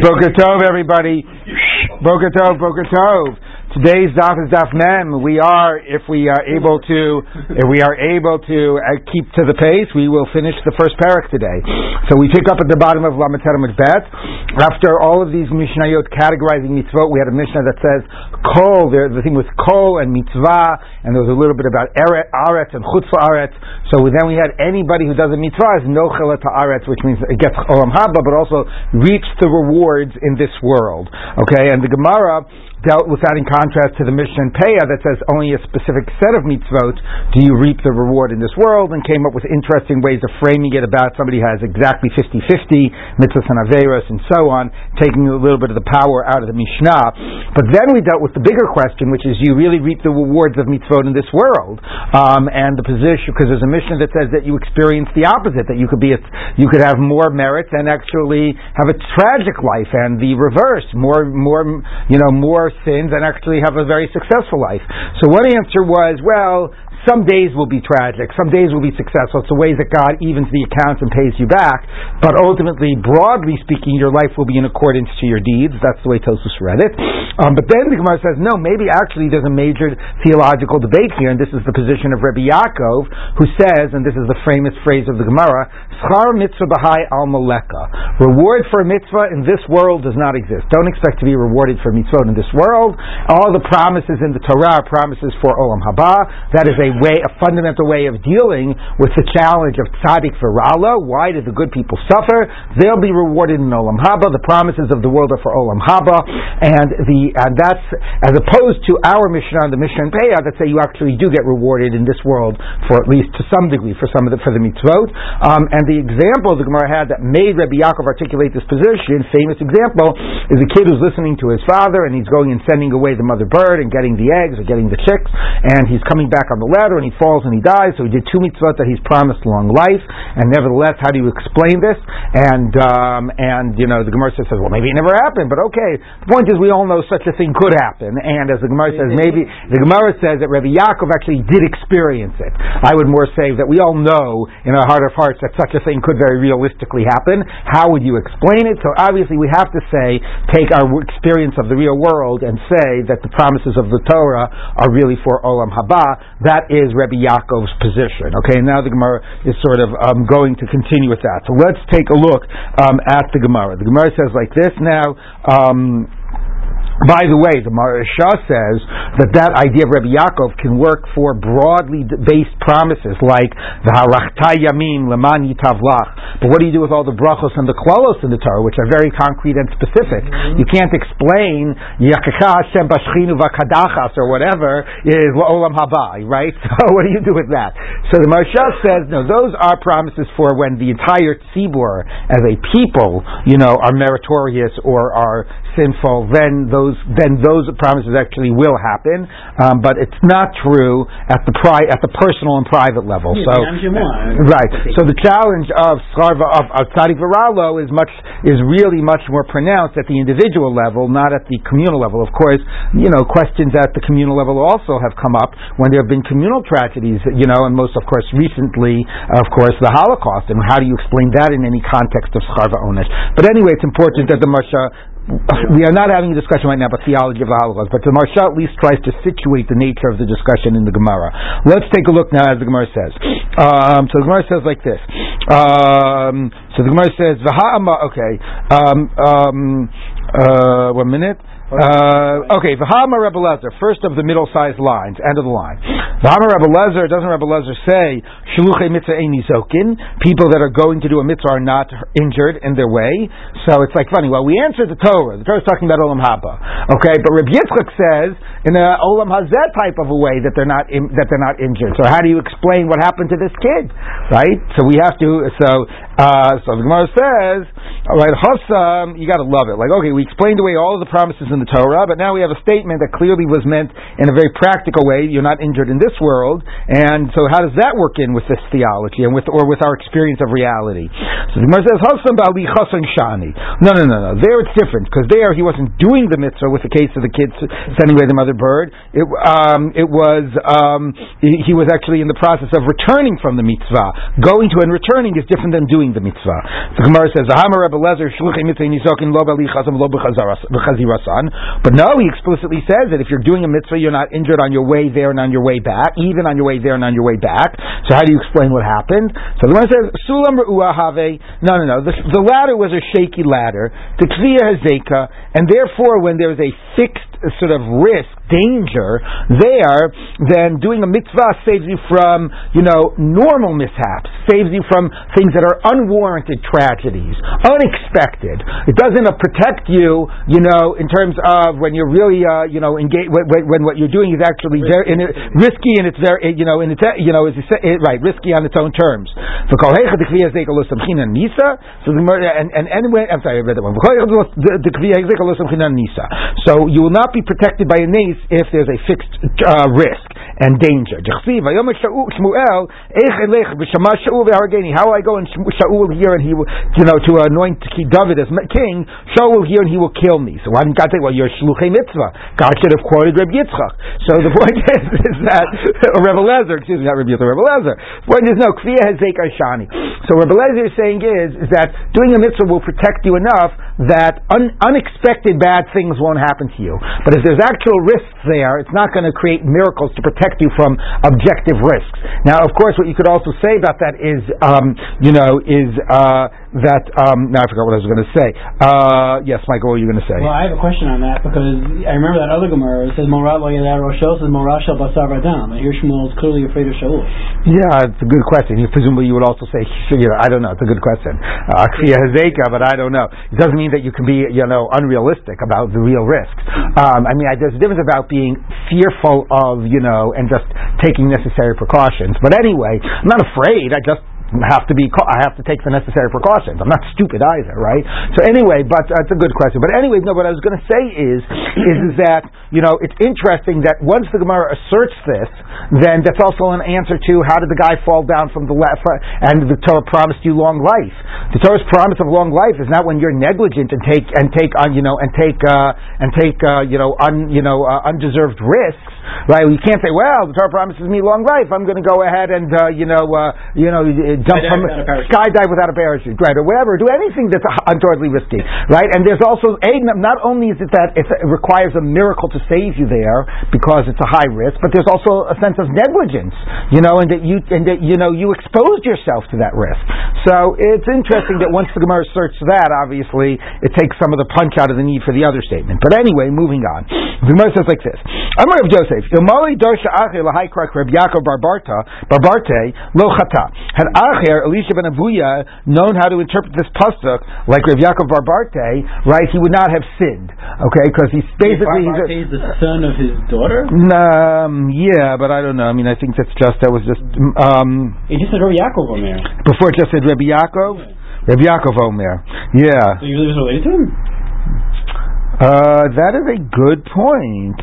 Boker Tov, everybody. Boker Tov, Boker Tov. Today's daf is daf mem. We are, if we are able to, if we are able to uh, keep to the pace, we will finish the first parak today. So we pick up at the bottom of Lamateram Bet. After all of these mishnayot categorizing mitzvot, we had a mishnah that says kol. The, the thing was kol and mitzvah, and there was a little bit about aretz and chutz aretz. So then we had anybody who does a mitzvah is no chelet aretz, which means it gets olam haba, but also reaps the rewards in this world. Okay, and the Gemara dealt with that in contrast to the Mishnah Peah that says only a specific set of mitzvot do you reap the reward in this world, and came up with interesting ways of framing it about somebody who has exactly 50-50, mitzvahs and averos, and so on, taking a little bit of the power out of the Mishnah. But then we dealt with the bigger question, which is you really reap the rewards of mitzvot in this world, um, and the position, because there's a Mishnah that says that you experience the opposite, that you could be, a, you could have more merits and actually have a tragic life, and the reverse, more, more, you know, more sins and actually have a very successful life. So one answer was, well, some days will be tragic, some days will be successful. It's the ways that God evens the accounts and pays you back. But ultimately, broadly speaking, your life will be in accordance to your deeds. That's the way Tosus read it. Um, but then the Gemara says, no, maybe actually there's a major theological debate here, and this is the position of Rabbi Yaakov, who says, and this is the famous phrase of the Gemara, Schar mitzvah b'hai al maleka. Reward for a mitzvah in this world does not exist. Don't expect to be rewarded for mitzvah in this world. All the promises in the Torah are promises for olam haba. That is a way, a fundamental way of dealing with the challenge of tzaddik virala. Why do the good people suffer? They'll be rewarded in olam haba. The promises of the world are for olam haba, and the and that's as opposed to our Mishnah, the Mishnah and Peah that say you actually do get rewarded in this world for at least to some degree for some of the for the mitzvot. Um, and the example the Gemara had that made Rabbi Yaakov articulate this position, famous example, is a kid who's listening to his father and he's going and sending away the mother bird and getting the eggs or getting the chicks, and he's coming back on the ladder and he falls and he dies. So he did two mitzvot that he's promised long life, and nevertheless, how do you explain this? And um, and you know the Gemara says, well, maybe it never happened, but okay. The point is, we all know such a thing could happen, and as the Gemara says, maybe the Gemara says that Rabbi Yaakov actually did experience it. I would more say that we all know in our heart of hearts that such a thing could very realistically happen. How would you explain it? So obviously, we have to say, take our experience of the real world and say that the promises of the Torah are really for Olam Haba. That is Rabbi Yaakov's position. Okay, now the Gemara is sort of um, going to continue with that. So let's take a look um, at the Gemara. The Gemara says like this now. Um, by the way, the Maharsha says that that idea of Rabbi Yaakov can work for broadly based promises like the Harachta Yamim Leman Yitavlach. But what do you do with all the brachos and the klalos in the Torah, which are very concrete and specific? Mm-hmm. You can't explain Yakacha Hashem Bashchinu Vakadachas or whatever is Olam Haba, right? So what do you do with that? So the Maharsha says, no, those are promises for when the entire tzibur as a people, you know, are meritorious or are sinful, then those then those promises actually will happen. Um, but it's not true at the pri- at the personal and private level. so right. So the challenge of Sarva of, of Tzadik Viralo is much is really much more pronounced at the individual level, not at the communal level. Of course, you know questions at the communal level also have come up when there have been communal tragedies. You know, and most of course recently, of course, the Holocaust. And how do you explain that in any context of Sarva Onesh? But anyway, it's important that the Marsha we are not having a discussion right now about theology of the Holocaust, but the Maharsha at least tries to situate the nature of the discussion in the Gemara. Let's take a look now as the Gemara says. Um, so the Gemara says like this. Um, so the Gemara says, okay, um, um, uh, one minute. Uh, okay, V'hama Rebbe Lezer, first of the middle-sized lines, end of the line. V'hama Rebbe Lezer, doesn't Rebbe Lezer say, Shaluchei mitzvah eini zokin, people that are going to do a mitzvah are not injured in their way. So it's like funny, well, we answered the Torah. The Torah is talking about Olam Haba. Okay, but Rebbe Yitzchak says, in a Olam Hazeh type of a way, that they're not, in, that they're not injured. So how do you explain what happened to this kid? Right? So we have to, so, uh, so the Gemara says, alright, Hossam, you gotta love it. Like, okay, we explained away all of the promises in the the Torah, but now we have a statement that clearly was meant in a very practical way. You're not injured in this world, and so how does that work in with this theology and with or with our experience of reality? So the Gemara says, Bali Shani." No, no, no, no. There it's different because there he wasn't doing the mitzvah with the case of the kids sending away the mother bird. It, um, it was um, he, he was actually in the process of returning from the mitzvah. Going to and returning is different than doing the mitzvah. The Gemara says, Rebbe Lezer But no, he explicitly says that if you're doing a mitzvah, you're not injured on your way there and on your way back, even on your way there and on your way back. So how do you explain what happened? So the one says, Sulam No, no, no. The, the ladder was a shaky ladder. The Kviya Hazeka, and therefore when there's a fixed sort of risk, danger there, then doing a mitzvah saves you from, you know, normal mishaps, saves you from things that are unwarranted tragedies, unexpected. It doesn't protect you, you know, in terms of when you're really, uh, you know, engaged, when, when, what you're doing is actually very in it, risky and it's very, you know, in its, you know, is it, right, risky on its own terms. So So the and and anyway, I'm sorry, I read that one. So you will not be protected by a nace if there's a fixed uh, risk and danger. How will I go and Shaul here and he will, you know, to anoint David as king? Shaul hear and he will kill me. So why didn't God say, well, you're shluchei mitzvah? God should have quoted Reb Yitzchak. So the point is, is that, or Reb Eliezer, excuse me, not Reb Yitzchak, Reb Eliezer. The point is, no, Kviya has Shani. So Reb Eliezer is saying is, is that doing a mitzvah will protect you enough that un- unexpected bad things won't happen to you. But if there's actual risks there, it's not going to create miracles to protect you from objective risks. Now, of course, what you could also say about that is, um, you know, is uh, that um, now I forgot what I was going to say. Uh, yes, Michael, what were you going to say? Well, I have a question on that because I remember that other Gemara says Morat lo yedar Roshel says Morat shel basar adam. And here Shmuel is clearly afraid of Shaul. Yeah, it's a good question. You, presumably, you would also say, you know, I don't know. It's a good question. Uh, Hazeka, but I don't know. It doesn't mean that you can be, you know, unrealistic about the real risks. Um, I mean, I, there's a difference about being fearful of, you know, and just taking necessary precautions. But anyway, I'm not afraid. I just have to be. I have to take the necessary precautions. I'm not stupid either, right? So anyway, but uh, a good question. But anyway, no. What I was going to say is, is, is that you know it's interesting that once the Gemara asserts this, then that's also an answer to how did the guy fall down from the left, and the Torah promised you long life. The Torah's promise of long life is not when you're negligent and take and take on you know and take uh, and take uh, you know un, you know uh, undeserved risks, right? You can't say, well, the Torah promises me long life. I'm going to go ahead and uh, you know uh, you know jump from skydive without a parachute, right, or whatever, do anything that's untowardly risky, right? And there's also a not only is it that it requires a miracle to save you there because it's a high risk, but there's also a sense of negligence, you know, and that you and that you know you exposed yourself to that risk. So it's interesting that once the Gemara searches that, obviously it takes some of the punch out of the need for the other statement. But anyway, moving on, the Gemara says like this: Amar of Joseph, Ilmali Darsha Acher Lahaikrak Reb Yaakov Barbarta Barbarte Lo Chata had Acher Elisha ben Avuya known how to interpret this pasuk like Reb Yaakov Barbarte, right? He would not have sinned, okay? Because he's basically he's a, the son of his daughter. Um, yeah, but I don't know. I mean, I think that's just that was just. Um, he just said Reb Yaakov Omer. Before it just said Reb Yaakov. Yeah. Reb Yaakov Omer. Yeah. So he was related to him. Uh, that is a good point.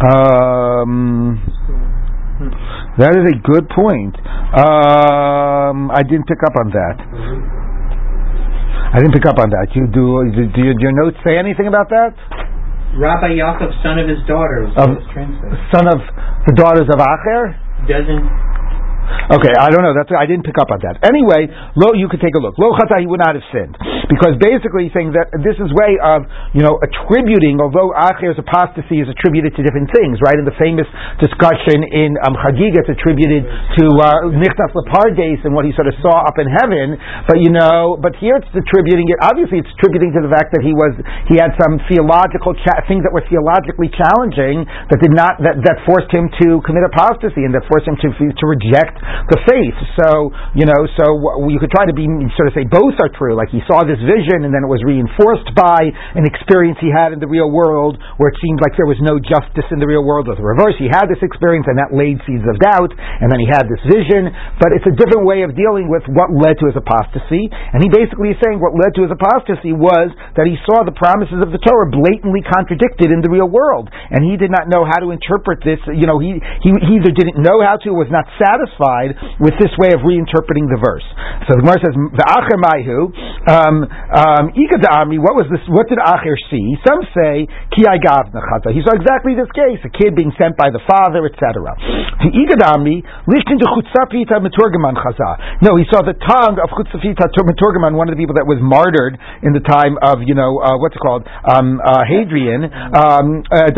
Um, that is a good point. Um, I didn't pick up on that. I didn't pick up on that. You do? Do, do, you, do your notes say anything about that? Rabbi Yaakov, son of his daughters. Of, son of the daughters of Acher. Doesn't Okay, I don't know. That's I didn't pick up on that. Anyway, lo, you could take a look. Lo chata, he would not have sinned because basically he's saying that this is way of you know attributing. Although acher's apostasy is attributed to different things, right? In the famous discussion in um, it's attributed to uh, Lepardes and what he sort of saw up in heaven. But you know, but here it's attributing it. Obviously, it's attributing to the fact that he was he had some theological cha- things that were theologically challenging that did not that, that forced him to commit apostasy and that forced him to to reject the faith. So, you know, so you could try to be, sort of say both are true. Like he saw this vision, and then it was reinforced by an experience he had in the real world where it seemed like there was no justice in the real world. With the reverse, he had this experience, and that laid seeds of doubt, and then he had this vision. But it's a different way of dealing with what led to his apostasy. And he basically is saying what led to his apostasy was that he saw the promises of the Torah blatantly contradicted in the real world, and he did not know how to interpret this. You know, he he, he either didn't know how to, or was not satisfied with this way of reinterpreting the verse. So the Gemara says, "V'acher maihu um, um, um, What was this? What did Acher see? Some say ki He saw exactly this case: a kid being sent by the father, etc. The Ikadami lishtin to chutzafita meturgaman chaza. No, he saw the tongue of chutzafita meturgaman, one of the people that was martyred in the time of you know uh, what's it called um, uh, Hadrian. Um, uh,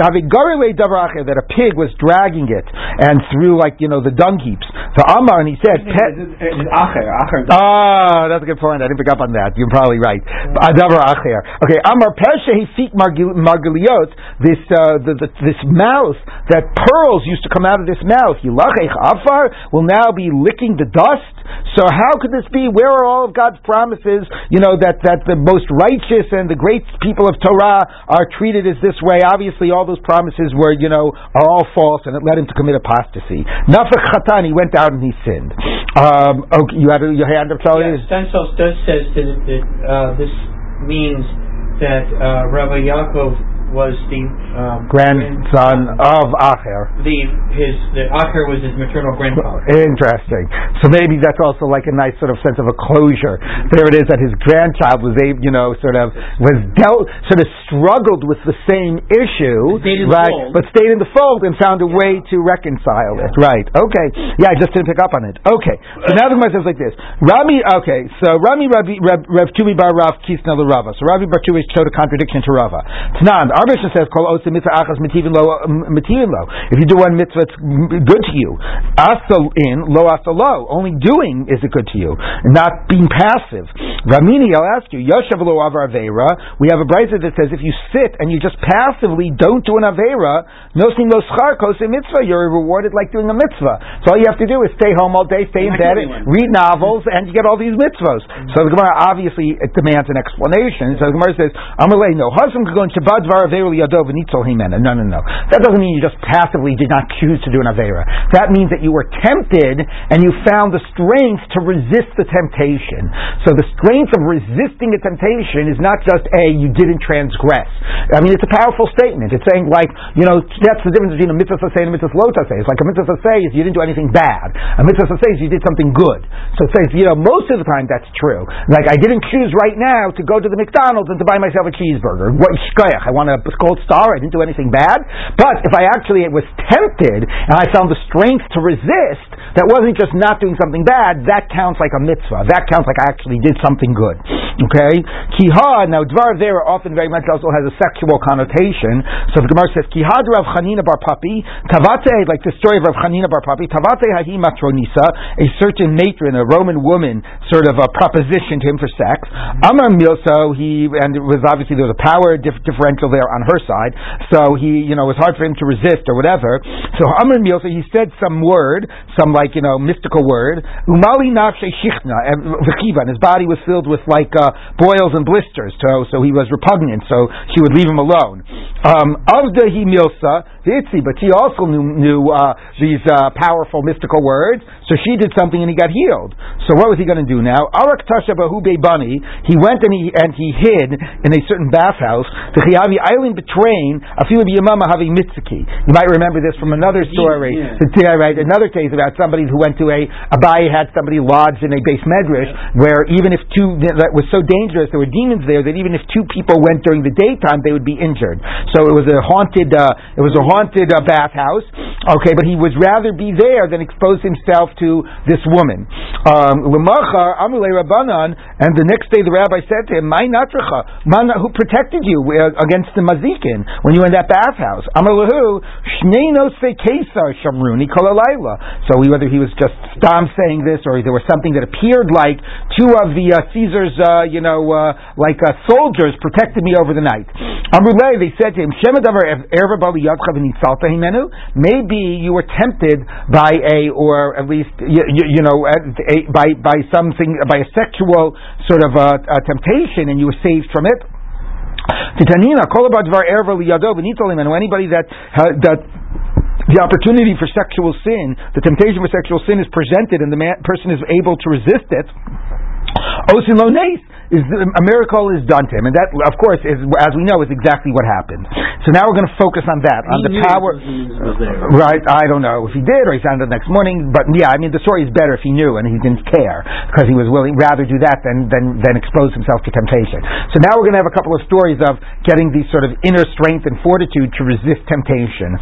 that a pig was dragging it and through like you know the dung heaps. So Amar and he said, Ah, that's a good point. I didn't pick up on that. You're probably right. Adavar acher. Okay, Amar pesha hifik margiliot. This uh, the, the, this mouth that pearls used to come out of this mouth. Yilachech afar will now be licking the dust. So how could this be? Where are all of God's promises? You know that that the most righteous and the great people of Torah are treated as this way. Obviously, all those promises were you know are all false, and it led him to commit apostasy. Nafach chatan, he went out and he sinned. Um, okay, you had your hand up, Charlie. Yeah, does says that, that uh, this means that uh, Rabbi Yaakov was the um, grandson of Acher. The his the Acher was his maternal grandfather. Interesting. So maybe that's also like a nice sort of sense of a closure. There it is that his grandchild was able, you know, sort of was dealt, sort of struggled with the same issue, right? But stayed in the fold and found a yeah. way to reconcile yeah. it. Right. Okay. Yeah, I just didn't pick up on it. Okay. So now the Gemara says like this: Rami. Okay. So Rami Rabbi Rav Tumi Bar Rav Kisna Rava. So Rabbi Bar Tumi showed a contradiction to Rava. Tanan. Our Mishnah says, "Kol osim mitzvah achas mitivin lo mitivin lo." If you do one mitzvah, it's good to you. Asal in lo asal lo. Only doing is it good to you, not being passive. Ramini, I'll ask you. Yoshav lo avar avera. We have a brisa that says if you sit and you just passively don't do an avera, nosim lo schar kosim mitzvah. You're rewarded like doing a mitzvah. So all you have to do is stay home all day, stay in bed, read novels, and you get all these mitzvahs. So the Gemara obviously it demands an explanation. So the Gemara says, "Amalei no husband could go in Shabbat dvar avera no, no, no. That doesn't mean you just passively did not choose to do an Avera. That means that you were tempted and you found the strength to resist the temptation. So the strength of resisting a temptation is not just a, you didn't transgress. I mean, it's a powerful statement. It's saying like, you know, that's the difference between a mitzvah say and a mitzvah say. It's like a mitzvah say is you didn't do anything bad. A mitzvah say is you did something good. So it says, you know, most of the time that's true. Like I didn't choose right now to go to the McDonald's and to buy myself a cheeseburger. What I want a gold star. I didn't do anything bad. But if I actually was tempted and I found the strength to resist, that wasn't just not doing something bad. That counts like a mitzvah. That counts like I actually did something good. Okay? Kiha, now dvar there often very much also has a sexual connotation. So the Gemara says, Kihad Rav Chanina Bar Papi, Tavate, like the story of Rav Chanina Bar Papi, Tavate Hahi Matronisa, a certain matron, a Roman woman, sort of uh, a proposition to him for sex. Amar Milso, he, and it was obviously there was a power differential there on her side. So he, you know, it was hard for him to resist or whatever. So Amr Miel, so he said some word, some like, you know, mystical word. Umali nafshe shichna, and his body was filled with like uh, boils and blisters, so, so he was repugnant, so she would leave him alone. Um, Avda he milsa, but she also knew, knew uh, these uh, powerful mystical words, so she did something and he got healed. So what was he going to do now? Arak tasha bunny. He went and he and he hid in a certain bathhouse. The chiyavi island betraying a few of yamama having mitzuki. You might remember this from another story. Yeah. Right, another case about somebody who went to a Abai had somebody lodged in a base medrash yeah. where even if two that was so dangerous there were demons there that even if two people went during the daytime they would be injured. So it was a haunted uh, it was a haunted uh, bathhouse. Okay, but he would rather be there than expose himself to this woman. Um, and the next day the rabbi said to him, "My natracha, who protected you against the mazikin when you were in that bathhouse?" Amalahu shamruni So whether he was just stam saying this or there was something that appeared like two of the uh, Caesar's, uh, you know, uh, like uh, soldiers protected me over the night. Amrulay, they said to him, Maybe you were tempted by a, or at least you, you, you know, a, by by something, by a sexual sort of a, a temptation, and you were saved from it. Titanina, call about and anybody that that the opportunity for sexual sin, the temptation for sexual sin is presented, and the man, person is able to resist it. Osin lo is a miracle is done to him, and that, of course, is as we know, is exactly what happened. So now we're going to focus on that, on he the power. right? I don't know if he did or he found it the next morning, but yeah, I mean the story is better if he knew and he didn't care because he was willing rather do that than than than expose himself to temptation. So now we're going to have a couple of stories of getting these sort of inner strength and fortitude to resist temptation.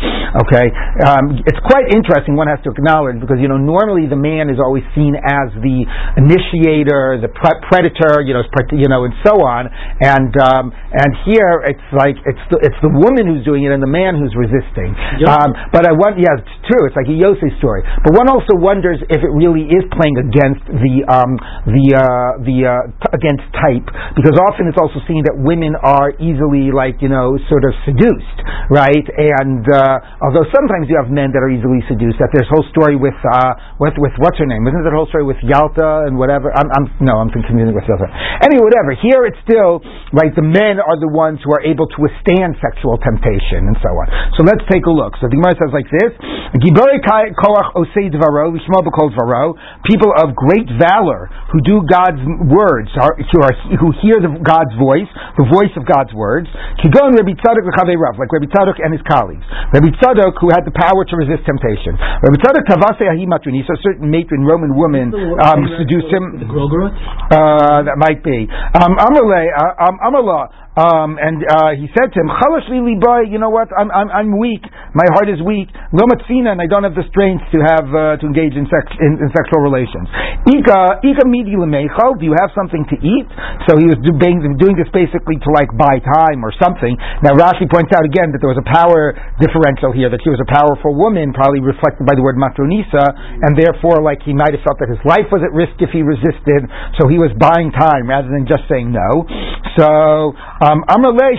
Okay, um, it's quite interesting. One has to acknowledge because you know normally the man is always seen as the initiator, the pre- predator. You know you know, and so on. And um, and here it's like it's the, it's the woman who's doing it and the man who's resisting. Um, but I want, yeah, it's true. It's like a Yosef story. But one also wonders if it really is playing against the um, the uh, the uh, t- against type, because often it's also seen that women are easily like you know sort of seduced, right? And uh, although sometimes you have men that are easily seduced, that there's whole story with uh, with with what's her name? Isn't there a whole story with Yalta and whatever? I'm, I'm no, I'm confusing with Yalta. Anyway, whatever. Here it's still, right, the men are the ones who are able to withstand sexual temptation and so on. So let's take a look. So the Gemara says like this, People of great valor who do God's words, who, are, who hear the, God's voice, the voice of God's words, Kigon Rabbi Tzadok like Rabbi Tzadok and his colleagues. Rabbi Tzadok who had the power to resist temptation. Rabbi Tzadok Tavase saw a certain matron, Roman woman, um, seduce him. Uh, that might be. Um, Amalei, um, um, and uh, he said to him, "Chalash li boy, you know what? I'm, I'm, I'm weak. My heart is weak. Lomatzina, and I don't have the strength to have uh, to engage in, sex, in, in sexual relations. Ika, ika midi Do you have something to eat? So he was doing, doing this basically to like buy time or something. Now Rashi points out again that there was a power differential here. That she was a powerful woman, probably reflected by the word matronisa, and therefore, like he might have felt that his life was at risk if he resisted. So he was buying time rather than just saying no. So um,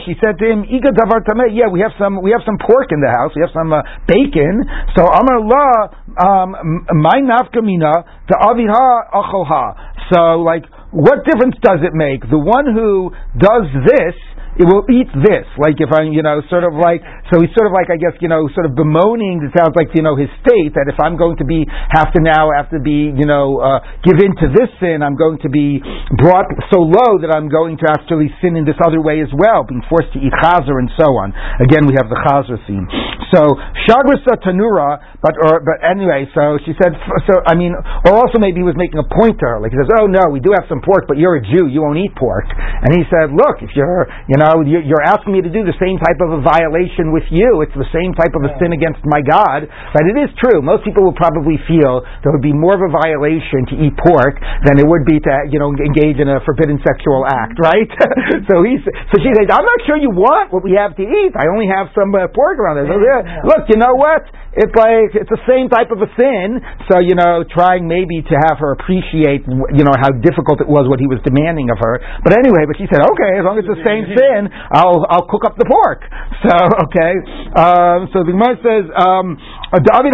she said to him. Yeah, we have some, we have some pork in the house. We have some uh, bacon. So Amrla, um, my nafkamina, the aviha acholha. So, like, what difference does it make? The one who does this it will eat this. Like if I'm, you know, sort of like, so he's sort of like, I guess, you know, sort of bemoaning, it sounds like, you know, his state, that if I'm going to be, have to now, have to be, you know, uh, give in to this sin, I'm going to be brought so low that I'm going to actually sin in this other way as well, being forced to eat chazer and so on. Again, we have the chazer theme. So, shagrasa tanura, but, or, but anyway, so she said, so, I mean, or also maybe he was making a point to her, like he says, oh no, we do have some pork, but you're a Jew, you won't eat pork. And he said, look, if you're, you know, know, you're asking me to do the same type of a violation with you. It's the same type of a sin against my God. But it is true. Most people will probably feel there would be more of a violation to eat pork than it would be to, you know, engage in a forbidden sexual act, right? so he's, so she says, I'm not sure you want what we have to eat. I only have some uh, pork around there. So, yeah, look, you know what? It's like, it's the same type of a sin. So, you know, trying maybe to have her appreciate, you know, how difficult it was what he was demanding of her. But anyway, but she said, okay, as long as it's the same sin, I'll I'll cook up the pork. So okay, um, so the Gemara says, um, David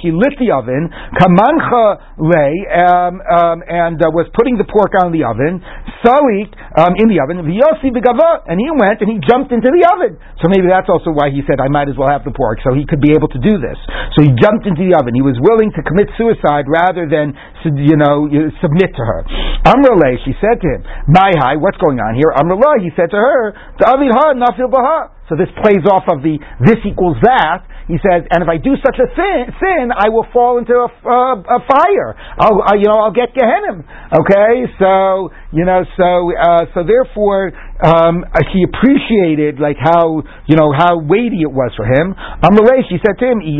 she lit the oven, kamancha lay, um, um, and uh, was putting the pork on the oven, salik um, in the oven, and he went and he jumped into the oven. So maybe that's also why he said, I might as well have the pork, so he could be able to do this. So he jumped into the oven. He was willing to commit suicide rather than you know submit to her. Amrale, she said to him, My high, what's going on here? Amrale, he said to her, ha nafil baha. So this plays off of the this equals that. He says, and if I do such a sin, sin I will fall into a, uh, a fire. I'll, I, you know, I'll get Gehenna. Okay, so you know, so uh, so therefore, um, she appreciated like how you know how weighty it was for him. Amalei, she said to him, If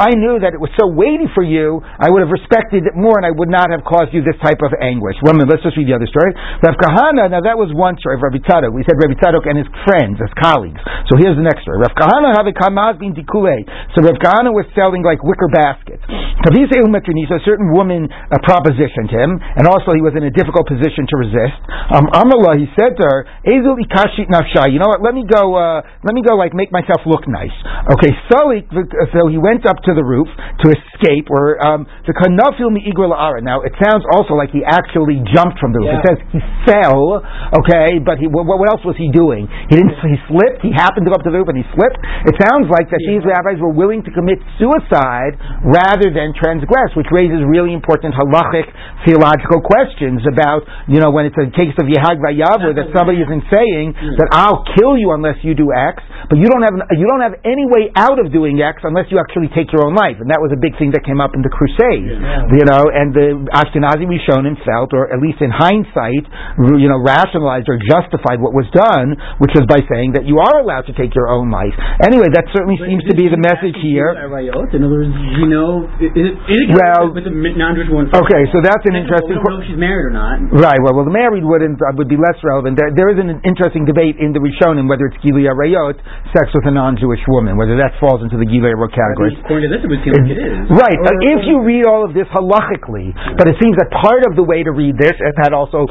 I knew that it was so weighty for you, I would have respected it more, and I would not have caused you this type of anguish. Well, let's just read the other story. Rav Kahana. Now that was one story Tzadok. We said Tzadok and his friends, his colleagues. So here's the next story. Rav Kahana have a. So Rav Kahana was selling like wicker baskets. So a certain woman propositioned him, and also he was in a difficult position to resist. Um, Amala, he said to her, Ezul ikashit nafsha. You know what? Let me go. Uh, let me go. Like make myself look nice. Okay. So he, so he went up to the roof to escape, or um, the kanafil mi ara. Now it sounds also like he actually jumped from the roof. Yeah. It says he fell. Okay, but he, what, what else was he doing? He didn't. He slipped. He happened to go up to the roof and he slipped. It sounds like that these rabbis were willing to commit suicide rather than transgress, which raises really important halachic theological questions about you know when it's a case of Yehag Vayavu that somebody isn't saying that I'll kill you unless you do X, but you don't have you don't have any way out of doing X unless you actually take your own life, and that was a big thing that came up in the Crusades, you know, and the Ashkenazi Rishonim felt, or at least in hindsight, you know, rationalized or justified what was done, which was by saying that you are allowed to take your own life. Anyway, that certainly seems to be the message here. In other words, you know, it, Well, with the non-Jewish one? Okay, so that's an interesting. We don't know if she's married or not. Right. Well, well, the married wouldn't uh, would be less relevant. There, there is an interesting debate in the Rishonim whether it's Gilui Arayot, sex with a non-Jewish woman, whether that falls into the Gilui Arayot category. According to this, it would seem like it is. Right. Uh, if you read all of this halachically, but it seems that part of the way to read this, and that also,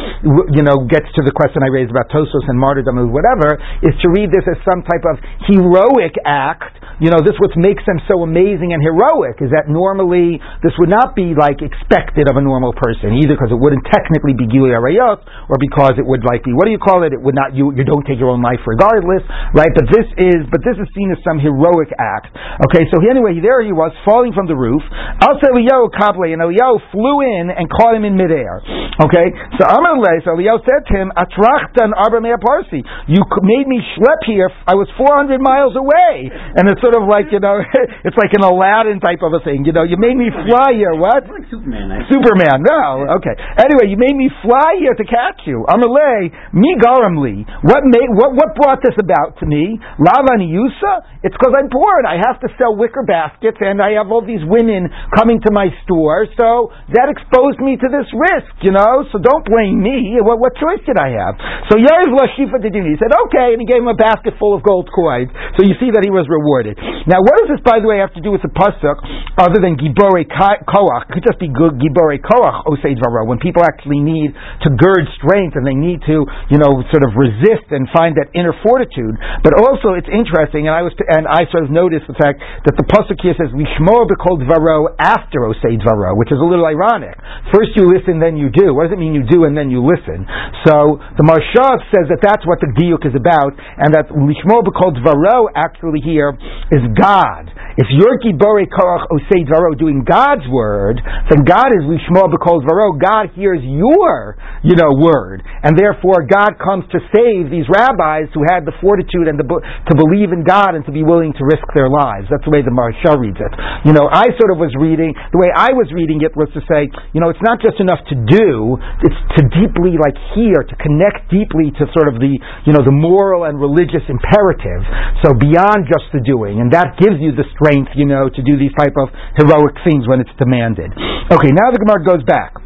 you know, gets to the question I raised about Tosos and martyrdom or whatever, is to read this as some type of heroic act. You know, this what makes them so amazing and heroic is that normally this would not be like expected of a normal person, either because it wouldn't technically be Gilui Arayot, or because it would like be what do you call it? It would not you you don't take your own life regardless, right? But this is but this is seen as some heroic act. Okay, so he, anyway, there he was falling from the roof. I'll say Eliyahu Kable, and Eliyahu flew in and caught him in midair. Okay, so Amar Le, so Eliyahu said to him, Atrachtan Arba Parsi, you made me schlep here. I was 400 miles away, and it's sort of like you know, it's like an Aladdin type of a thing. You know, you made me fly here. What? Like Superman. I Superman. No, okay. Anyway, you made me fly here to catch you. Amalei, mi garamli. What made what what brought this about to me? Lavani Yusa. It's because I'm poor and I have to sell wicker baskets and I have all these women coming to my store. So that exposed me to this risk, you know. So don't blame me. What, what choice did I have? So Yair Lashifa did He said, okay, and he gave him a basket full of gold coins. So you see that he was rewarded. Now, what does this, by the way, have to do with the pasuk other than Gibore Koach? It could just be Gibore Koach Osei Dvaro. When people actually need to gird strength and they need to, you know, sort of resist and find that inner fortitude. But also, it's interesting, and I was, and I sort of noticed the fact that the pasuk here says Lishmo B'Kol Dvaro after Osei Dvaro, which is a little ironic. First you listen, then you do. What does it mean you do and then you listen? So the Marshav says that that's what the diuk is about, and that Lishmo B'Kol Dvaro actually here is God. If you're Gibore Koach Osei doing God's word, then God is Lishmo B'Kol Dvaro. God hears your, you know, word, and therefore God comes to save these rabbis who had the fortitude and the, to believe in God and to be willing to risk their lives. That's the way the Marsha reads it. You know, I sort of was reading the way I was reading it was to say, you know, it's not just enough to do; it's to deeply like hear, to connect deeply to sort of the, you know, the moral and religious imperative. So beyond just the doing, and that gives you the strength, you know, to do these type of heroic things when it's demanded. Okay, now the Gemara goes back.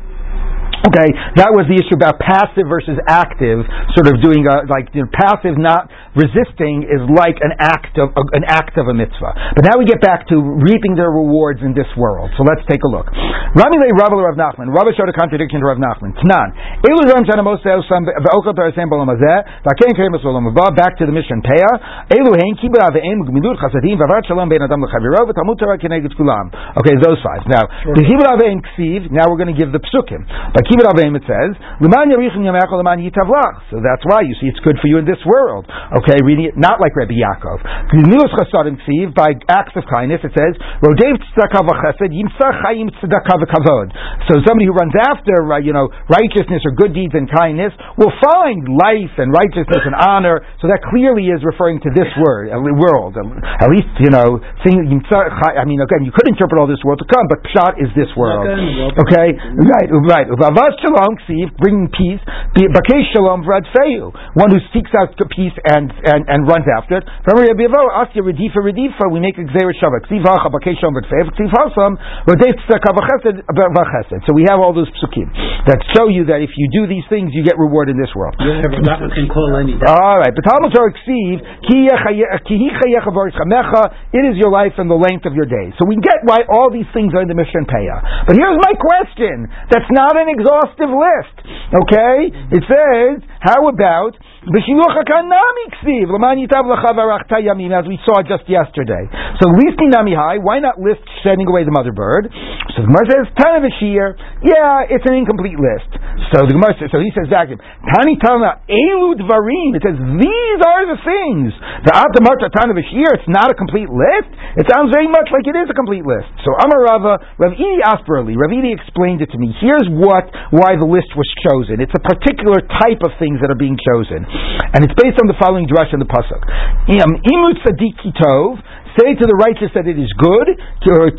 Okay, that was the issue about passive versus active, sort of doing a, like you know, passive, not resisting, is like an act of an act of a mitzvah. But now we get back to reaping their rewards in this world. So let's take a look. Rami le Rabbi Rav Nachman. Rabbi showed a contradiction to Rav Nachman. Tnan. Elu Ram Shana Moshe Osam Ve'okal Parasem Bolam Hazeh. V'akein Kerim Olam Haba. Back to the mission. Peah. Elu Hein Kibur Aveim Gmilut Chasadim Vavat Shalom Ben Adam L'Chaviro V'Talmud Torah Keneged Kulam. Okay, those five. Now, the Kibur Aveim Ksiv. Now we're going to give the psukim. By Kibur Aveim it says, L'man Yarichim Yamechol L'man Yitavlach. So that's why you see it's good for you in this world. Okay, reading it not like Rabbi Yaakov. Gnius Chasadim Ksiv. By acts of kindness it says, Rodev Tzedakah V'Chesed Yimsa Tzedakah V'Kavod. So somebody who runs after, uh, you know, righteousness or good deeds and kindness will find life and righteousness and honor. So that clearly is referring to this word, uh, world. At least, you know, I mean, again, you could interpret all this world to come, but Pshat is this world. Okay? Right, right. Uvavas Shalom Ksiv, bringing peace. Bakesh Shalom Vradfeu, one who seeks out peace and, and, and runs after it. From Rabbi Avo, Asya Redifa Redifa, we make a Gzeir Shavak. Ksiv Hacha Bakesh Shalom Vradfeu, Ksiv Hasam, Rodef Tzedakah V'Chesed. So we have all those psukim that show you that if you do these things, you get reward in this world. All right, but Torah Ksiv, Ki hi chayecha v'orichamecha, it is your life and the length of your days. So we get why all these things are in the Mishnah Peah. But here's my question: That's not an exhaustive list. Okay? It says, how about as we saw just yesterday. So listing nami high, why not list sending away the mother bird? So the Gemara says, Tanavashir, yeah, it's an incomplete list. So the Gemara says, so he says back Tani Tana Elu Dvarim, it says, these are the things. The Atamarta Tanavashir, it's not a complete list. It sounds very much like it is a complete list. So Amar Rava, Ravidi Asperali, Ravidi explained it to me. Here's what, why the list was chosen. It's a particular type of things that are being chosen. And it's based on the following drush in the pasuk. Imu tzadik kitov say to the righteous that it is good, uh,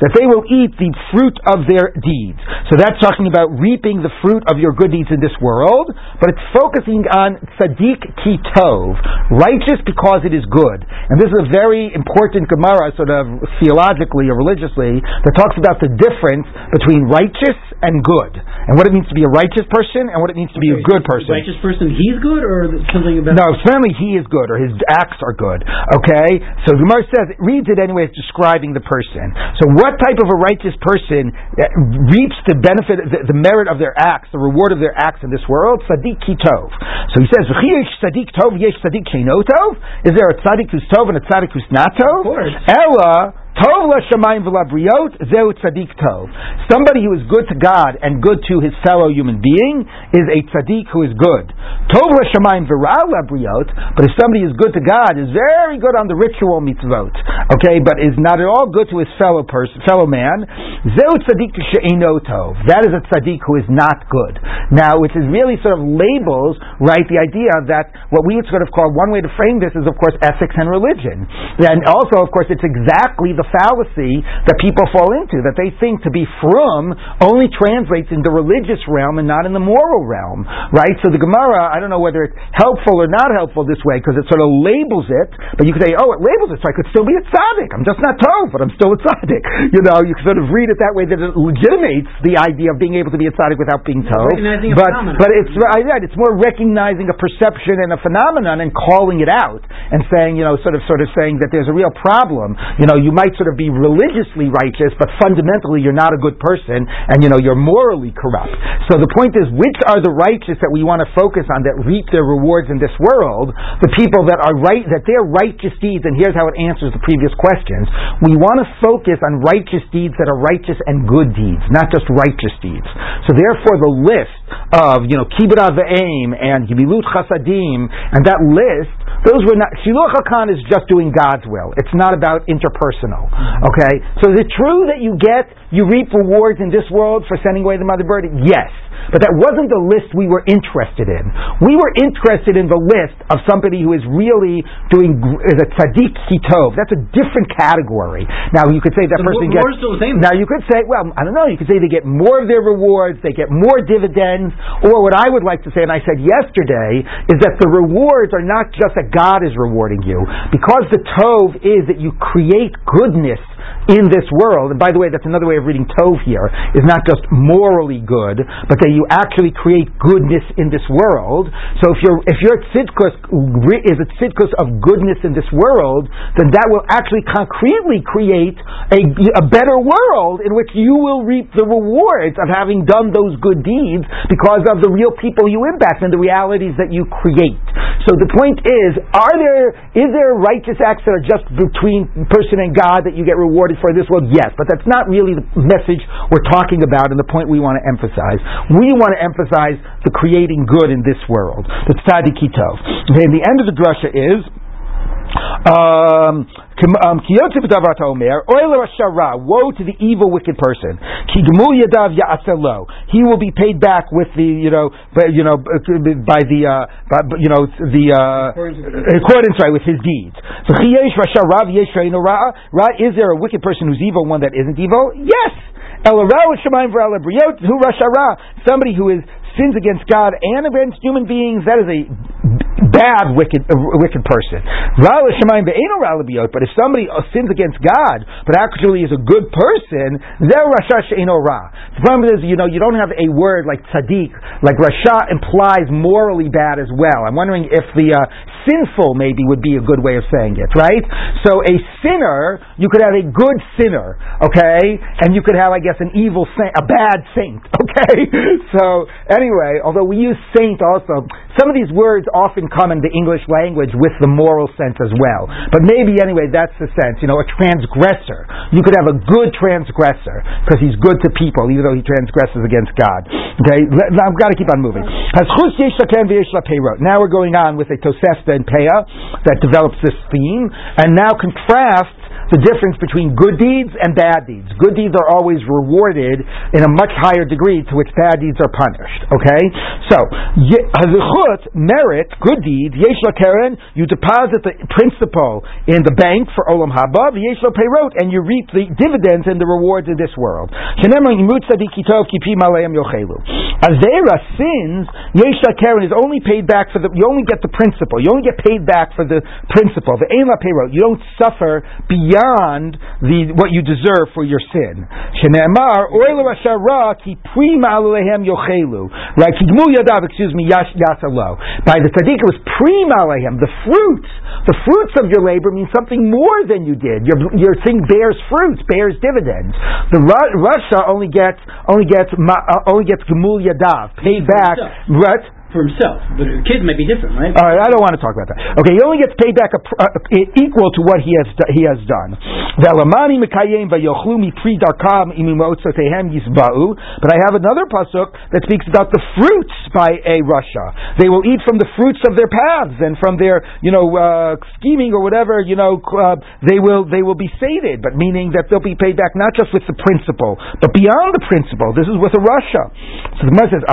that they will eat the fruit of their deeds. So that's talking about reaping the fruit of your good deeds in this world, but it's focusing on tzaddik kitov, righteous because it is good. And this is a very important Gemara, sort of theologically or religiously, that talks about the difference between righteous and good, and what it means to be a righteous person and what it means to be a good person. Righteous person, he's good, or something about? No, certainly he is good, or his acts are good. Okay? So Gemara says, it reads it anyway as describing the person. So what type of a righteous person uh, reaps the benefit, the, the, merit of their acts, the reward of their acts in this world? Tzaddik kitov. So he says, tzaddik tov, yesh tzaddik tov. Is there a tzaddik who's tov and a tzaddik who's not tov? Of course. Ella, Tov l'shamayim v'labriot zeu tzaddik tov. Somebody who is good to God and good to his fellow human being is a tzaddik who is good. Tov l'shamayim v'ra labriot, but if somebody is good to God, is very good on the ritual mitzvot, okay, but is not at all good to his fellow person, fellow man, zeu tzaddik she'eno tov. That is a tzaddik who is not good. Now, which is really sort of labels, right, the idea that what we would sort of call one way to frame this is, of course, ethics and religion. And also, of course, it's exactly the fallacy that people fall into, that they think to be from only translates in the religious realm and not in the moral realm, right? So the Gemara, I don't know whether it's helpful or not helpful this way, because it sort of labels it, but you could say, oh, it labels it, so I could still be a tzaddik. I'm just not tov, but I'm still a tzaddik. You know, you can sort of read it that way that it legitimates the idea of being able to be a tzaddik without being tov. But, but it's, right, it's more recognizing a perception and a phenomenon and calling it out and saying, you know, sort of, sort of saying that there's a real problem. You know, you might might sort of be religiously righteous, but fundamentally you're not a good person, and you know you're morally corrupt. So the point is, which are the righteous that we want to focus on that reap their rewards in this world? The people that are right, that their righteous deeds, and here's how it answers the previous questions. We want to focus on righteous deeds that are righteous and good deeds, not just righteous deeds. So therefore, the list of you know kibbutz ve'aim and gemilut chasadim, and that list, those were not. Shiluch Hakan is just doing God's will. It's not about interpersonal. Mm-hmm. Okay? So is it true that you get, you reap rewards in this world for sending away the mother bird? Yes. But that wasn't the list we were interested in. We were interested in the list of somebody who is really doing is a tzaddik kitov. That's a different category. Now you could say that the person gets. Still the same. Now you could say, well, I don't know. You could say they get more of their rewards, they get more dividends, or what I would like to say, and I said yesterday, is that the rewards are not just that God is rewarding you, because the tov is that you create goodness in this world. And by the way, that's another way of reading tov here is not just morally good, but that you actually create goodness in this world. So if you're if you're tzidkus is a tzidkus of goodness in this world, then that will actually concretely create a, a better world in which you will reap the rewards of having done those good deeds because of the real people you impact and the realities that you create. So the point is, are there is there righteous acts that are just between person and God that you get rewarded for this world? Yes, but that's not really the message we're talking about and the point we want to emphasize. We want to emphasize the creating good in this world, the tzadikitov. Okay, and the end of the drasha is um, um, woe to the evil, wicked person. He will be paid back with the, you know, by, you know, by the, uh, by, you know, the uh, accordance, right, with his deeds. So, is there a wicked person who's evil, one that isn't evil? Yes. Somebody who is sins against God and against human beings, that is a bad, wicked, uh, wicked person. But if somebody uh, sins against God, but actually is a good person, the problem is, you know, you don't have a word like tzaddik, like rasha implies morally bad as well. I'm wondering if the uh, sinful, maybe would be a good way of saying it, right? So a sinner, you could have a good sinner, okay, and you could have, I guess, an evil saint, a bad saint, okay. So anyway, although we use saint also, some of these words often come in the English language with the moral sense as well. But maybe anyway, that's the sense. You know, a transgressor. You could have a good transgressor because he's good to people, even though he transgresses against God. Okay, I've got to keep on moving. Now we're going on with a Tosefta and Peah that develops this theme, and now contrasts the difference between good deeds and bad deeds. Good deeds are always rewarded in a much higher degree to which bad deeds are punished. Okay? So, hazichut, merit, good deeds, yesh keren, you deposit the principal in the bank for olam haba, yesh peirot, and you reap the dividends and the rewards in this world. Azera sins, yesh keren is only paid back for the, you only get the principal, you only get paid back for the principal, the ema peirot, you don't suffer beyond beyond the what you deserve for your sin. Shene'emar oilu ashara ki prima alehem yochelu. Like kigmu yadav, excuse me, yash yasalo. By the tzaddik, it was prima alehem. The fruits, the fruits of your labor means something more than you did. Your your thing bears fruits, bears dividends. The Russia only gets only gets uh, only gets gemul yadav, paid back. What? For himself. But a kid may be different, right? All right, I don't want to talk about that. Okay, he only gets paid back a, uh, equal to what he has he has done. But I have another pasuk that speaks about the fruits by a Russia. They will eat from the fruits of their paths and from their you know uh, scheming or whatever. You know uh, they will they will be sated, but meaning that they'll be paid back not just with the principle, but beyond the principle. This is with a Russia. So the Gemara says,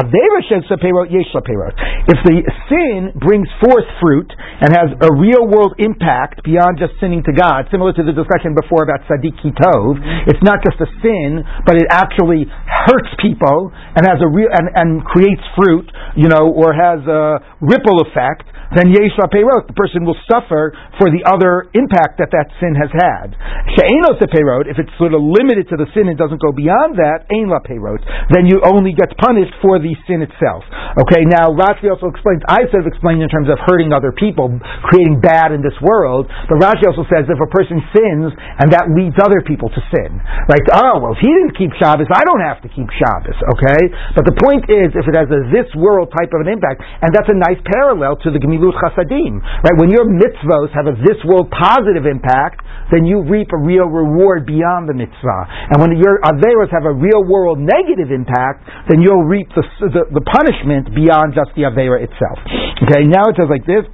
if the sin brings forth fruit and has a real world impact beyond just sinning to God, similar to the discussion before about tzaddik ki tov, mm-hmm. it's not just a sin, but it actually hurts people and has a real and, and creates fruit, you know, or has a ripple effect, then yesh peirot, the person will suffer for the other impact that that sin has had. She'enos peirot, if it's sort of limited to the sin and doesn't go beyond that, ein la peirot, then you only get punished for the sin itself. Okay, now Rashi also explains, I sort of explained in terms of hurting other people, creating bad in this world, but Rashi also says if a person sins and that leads other people to sin, right? Oh, well, if he didn't keep Shabbos, I don't have to keep Shabbos, okay? But the point is, if it has a this world type of an impact, and that's a nice parallel to the gemilut chasadim. Right? When your mitzvahs have a this world positive impact, then you reap a real reward beyond the mitzvah. And when your averos have a real world negative impact, then reap the, the, the punishment beyond just the avera itself. Okay, now it says like this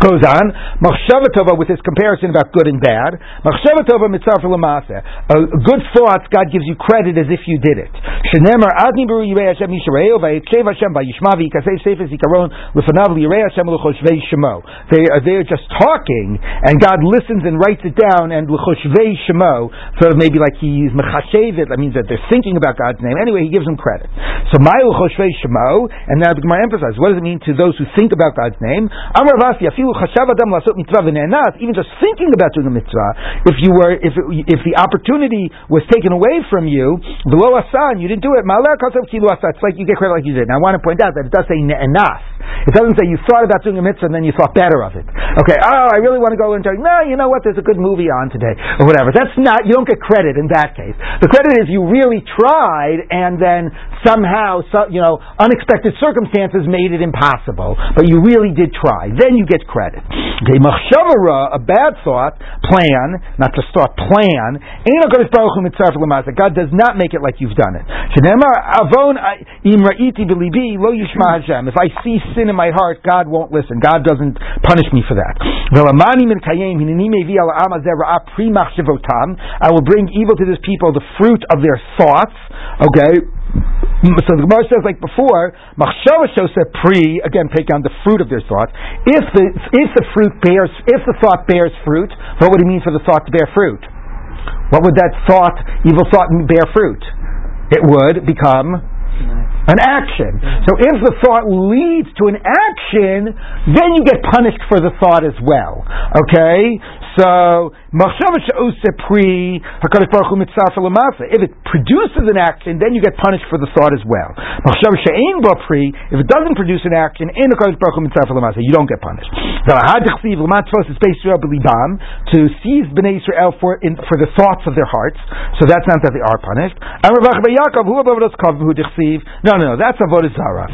goes on, Machshavatova with his comparison about good and bad. Machshavatova mitzvah lamasa. Good thoughts, God gives you credit as if you did it. Shenemar adni beru yirei Hashem yishreo vayitkev Hashem Hashem l'choshvei shemo. They are just talking, and God listens and writes it down, and l'choshvei shemo, sort of maybe like he's mechashev it. That means that they're thinking about God's name. Anyway, he gives them credit. So my l'choshvei shemo, and now the Gemara emphasizes what does it mean to those who think about God's name? Amar Even just thinking about doing a mitzvah, if you were, if if the opportunity was taken away from you, below asan, you didn't do it. It's like you get credit like you did. I want to point out that it does say ne'enas. It doesn't say you thought about doing a mitzvah and then you thought better of it. Okay, oh, I really want to go into. No, you know what? There's a good movie on today or whatever. That's not. You don't get credit in that case. The credit is you really tried and then somehow, so, you know, unexpected circumstances made it impossible, but you really did try. Then you get credit. Okay, machshavara, a bad thought, plan, not just thought, plan. God does not make it like you've done it. If I see sin in my heart, God won't listen. God doesn't punish me for that. I will bring evil to this people the fruit of their thoughts. Okay, so the Gemara says, like before, machshava said pri again, take on the fruit of their thoughts. If the if the fruit bears, if the thought bears fruit, what would it mean for the thought to bear fruit? What would that thought, evil thought, bear fruit? It would become an action. So if the thought leads to an action, then you get punished for the thought as well. Okay? So, if it produces an action, then you get punished for the thought as well. If it doesn't produce an action, you don't get punished. To seize Bnei Israel for, in, for the thoughts of their hearts, so that's not that they are punished. No, no, no, that's avodah zara.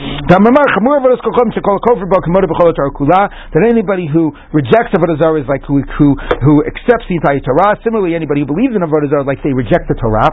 That anybody who rejects avodah zara is like who, who, who accepts the entire Torah. Similarly, anybody who believes in avodah zara, like they reject the Torah.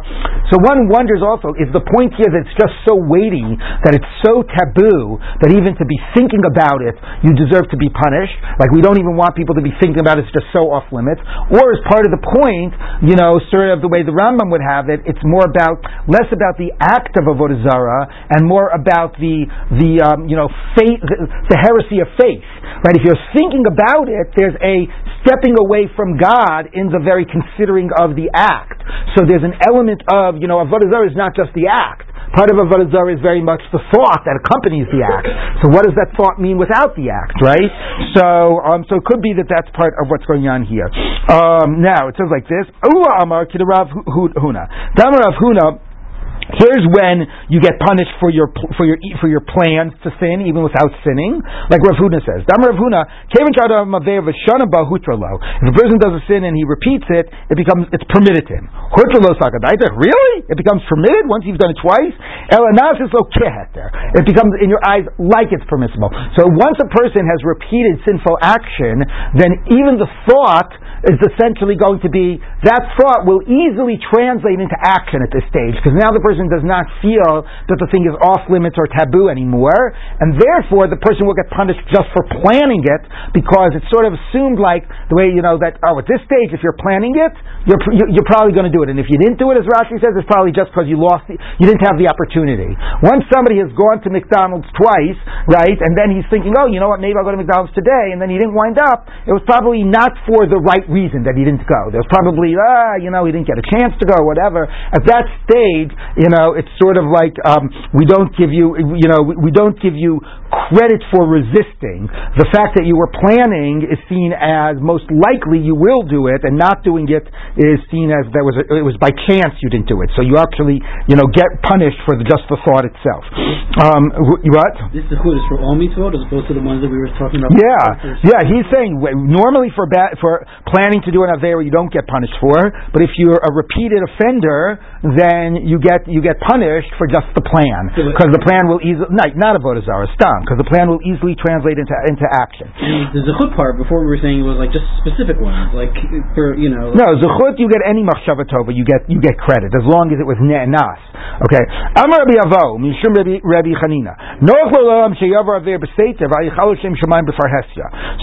So one wonders also, is the point here that it's just so weighty, that it's so taboo, that even to be thinking about it, you deserve to be punished? Like we don't even want people to be thinking about it, it's just so off limits. Or as part of the point, you know, sort of the way the Rambam would have it, it's more about, less about the act of avodah zara, and more about the, the um, you know, faith, the, the heresy of faith. Right? If you're thinking about it, there's a stepping away from God in the very considering of the act. So there's an element of, you know, avodah zarah is not just the act. Part of avodah zarah is very much the thought that accompanies the act. So what does that thought mean without the act, right? So, um, so it could be that that's part of what's going on here. Um, now it says like this: Ula Amar Kidarav Huna. Damarav Huna Here's when you get punished for your for your for your plans to sin, even without sinning, like Rav Huna says. Dam Rav Huna, If a person does a sin and he repeats it, it becomes it's permitted to him. Really? It becomes permitted once you've done it twice. It becomes in your eyes like it's permissible. So once a person has repeated sinful action, then even the thought is essentially going to be that thought will easily translate into action at this stage because now the person does not feel that the thing is off limits or taboo anymore, and therefore the person will get punished just for planning it because it's sort of assumed like the way you know that oh at this stage if you're planning it you're you're probably going to do it, and if you didn't do it as Rashi says it's probably just because you lost the, you didn't have the opportunity. Once somebody has gone to McDonald's twice, right, and then he's thinking oh you know what maybe I'll go to McDonald's today, and then he didn't wind up, it was probably not for the right reason that he didn't go. There's probably, ah, you know, he didn't get a chance to go, whatever. At that stage, you know, it's sort of like um, we don't give you, you know, we, don't give you credit for resisting. The fact that you were planning is seen as most likely you will do it, and not doing it is seen as there was a, it was by chance you didn't do it. So you actually, you know, get punished for the, just the thought itself. Um, what? This is is for all mitzvot as opposed to the ones that we were talking about. Yeah, yeah. He's saying normally for bad, for planning to do an avera you don't get punished for, but if you're a repeated offender, then you get you get punished for just the plan because the plan will easily not not avodah zara stam because the plan will easily translate into into action. And the zechut part before we were saying it was like just specific ones, like for you know. Like no zechut you get any machshava tova you get you get credit as long as it was nas. Okay, Amar Rabbi Avo Mishum Rabbi Chanina Noach Lolam Sheyavar Aver B'Seitev Ayichal Shem Shemaim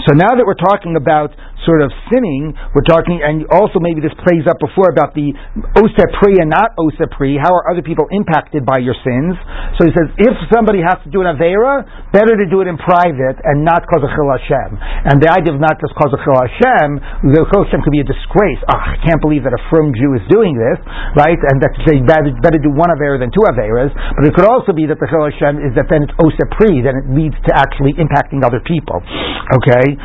So now that we're talking about sort of sinning, we're talking, and also maybe this plays up before about the osepri and not osepri. How are other people impacted by your sins? So he says, if somebody has to do an avera, better to do it in private and not cause a chil Hashem. And the idea of not just cause a chil Hashem, the chil Hashem could be a disgrace. Oh, I can't believe that a firm Jew is doing this, right? And that they better, do one avera than two averas. But it could also be that the chil Hashem is that then it's osepri, then it leads to actually impacting other people. Okay?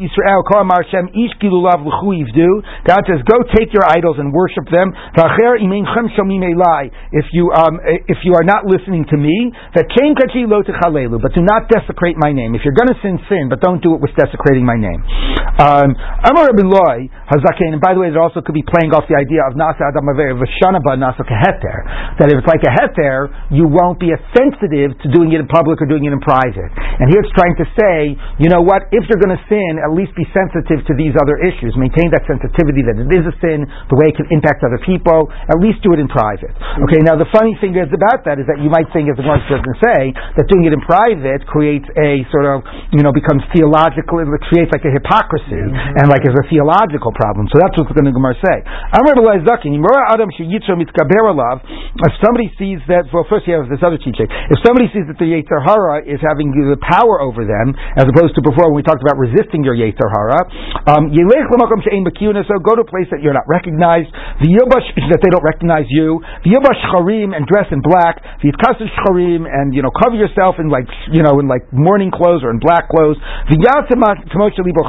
Yisrael, Kol Amar Hashem, Ish L'chu Yivdu. God says, go take your idols and worship them. If you, um, if you are not listening to me, but do not desecrate my name. If you're going to sin, sin, but don't do it with desecrating my name. Um, Amar Rabbi Hazaken, and by the way, it also could be playing off the idea of Nasa Adam Vashanaba Nasa Keheter, that if it's like a heter, you won't be as sensitive to doing it in public or doing it in private. And here it's trying to say, you know what, if you're going to sin, at least be sensitive to these other issues. Maintain that sensitivity that it is a sin, the way it can impact other people. At least do it in private. Okay. Now the funny thing is about that is that you might think, as the Gemara doesn't say, that doing it in private creates a sort of you know becomes theological. It creates like a hypocrisy mm-hmm. and like is a theological problem. So that's what the Gemara say. I'm Rabbi Laysaki. If somebody sees that, well, first you have this other teaching. If somebody sees that the Yetzer Hara is having the power over them, as opposed to before when we talked about resisting your Yetzer Hara. Um, so go to a place that you're not recognized. The Yilbash that they don't recognize you. you, v'yilbash shcharim, and dress in black, v'yitkasir shcharim, and, you know, cover yourself in like, you know, in like mourning clothes or in black clothes, v'yatzim libo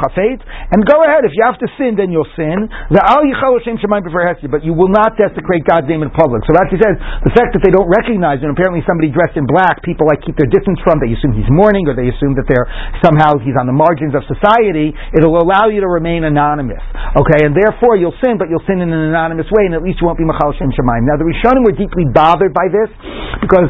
and go ahead, if you have to sin, then you'll sin, but you will not desecrate God's name in public. So Rashi says, the fact that they don't recognize, and apparently somebody dressed in black, people like keep their distance from, they assume he's mourning, or they assume that they're somehow he's on the margins of society, it'll allow you to remain anonymous. Okay, and therefore you'll sin, but you'll sin in an anonymous way, and at least you won't be Machal Shem Shemaim. Now the Rishonim were deeply bothered by this, because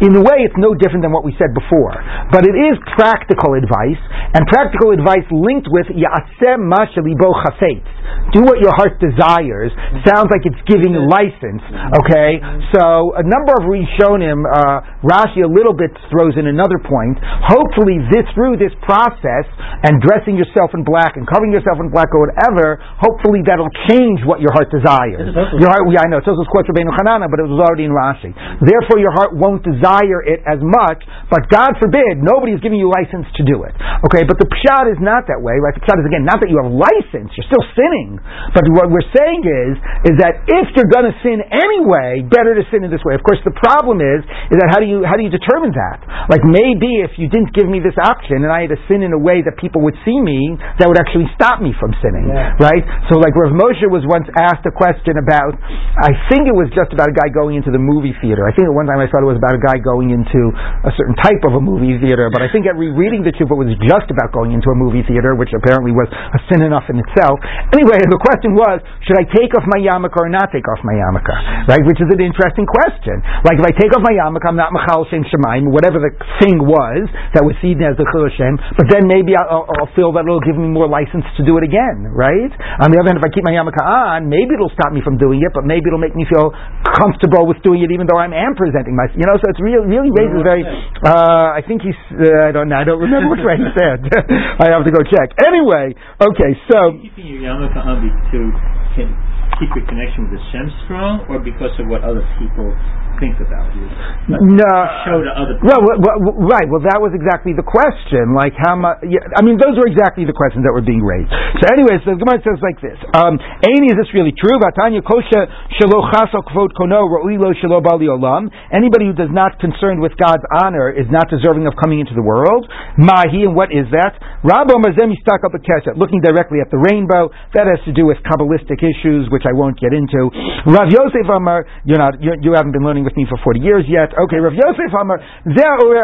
in a way it's no different than what we said before. But it is practical advice, and practical advice linked with Ya'aseh Mashalibo Chafetz. Do what your heart desires. Sounds like it's giving license. Okay, so a number of Rishonim, uh, Rashi a little bit throws in another point. Hopefully, this through this process and dressing yourself in black and covering yourself in black or whatever, hopefully that'll change what your heart desires. Your heart, yeah, I know. It's also Hanana, but it was already in Rashi. Therefore, your heart won't desire it as much. But God forbid, nobody is giving you license to do it. Okay, but the pshat is not that way, right? The pshat is again not that you have license; you're still sinning. But what we're saying is, is that if you're going to sin anyway, better to sin in this way. Of course, the problem is, is that how do you how do you determine that? Like maybe if you didn't give me this option and I had to sin in a way that people would see me, that would actually stop me from sinning, yeah. right? So like Rav Moshe was once asked a question about, I think it was just about a guy going into the movie theater. I think at one time I thought it was about a guy going into a certain type of a movie theater, but I think at rereading the it was just about going into a movie theater, which apparently was a sin enough in itself. Anyway, the question was, should I take off my yarmulke or not take off my yarmulke? Right? Which is an interesting question. Like if I take off my yarmulke, I'm not machal shem shemaim, whatever the thing was that was seen as the chil but then maybe I'll, I'll, feel that it'll give me more license to do it again, right? On the other hand, if I keep my yarmulke on, maybe it'll stop me from doing it, but maybe it'll make me feel comfortable with doing it even though I am presenting myself. You know, so it's really, really raises very, uh, I think he's, uh, I don't know, I don't remember which way he said. I have to go check. Anyway, okay, so. Keeping your yarmulke on to keep your connection with the Shem strong, or because of what other people think about you. no, show to other people. Well, well, right. Well, that was exactly the question. Like how much? Yeah, I mean, those were exactly the questions that were being raised. So, anyway, so the Gemara says like this: um, Aini, is this really true? Vatanya kosha shelo chasok kvod kono ro'ilo shelo bali olam. Anybody who does not concerned with God's honor is not deserving of coming into the world. Mahi, and what is that? Rabbo mazem stuck up a keshet, looking directly at the rainbow. That has to do with kabbalistic issues, which I won't get into. Rav Yosef Amar, you're not, you have not been learning with me for 40 years yet. Okay, Rav Yosef Amar, oh,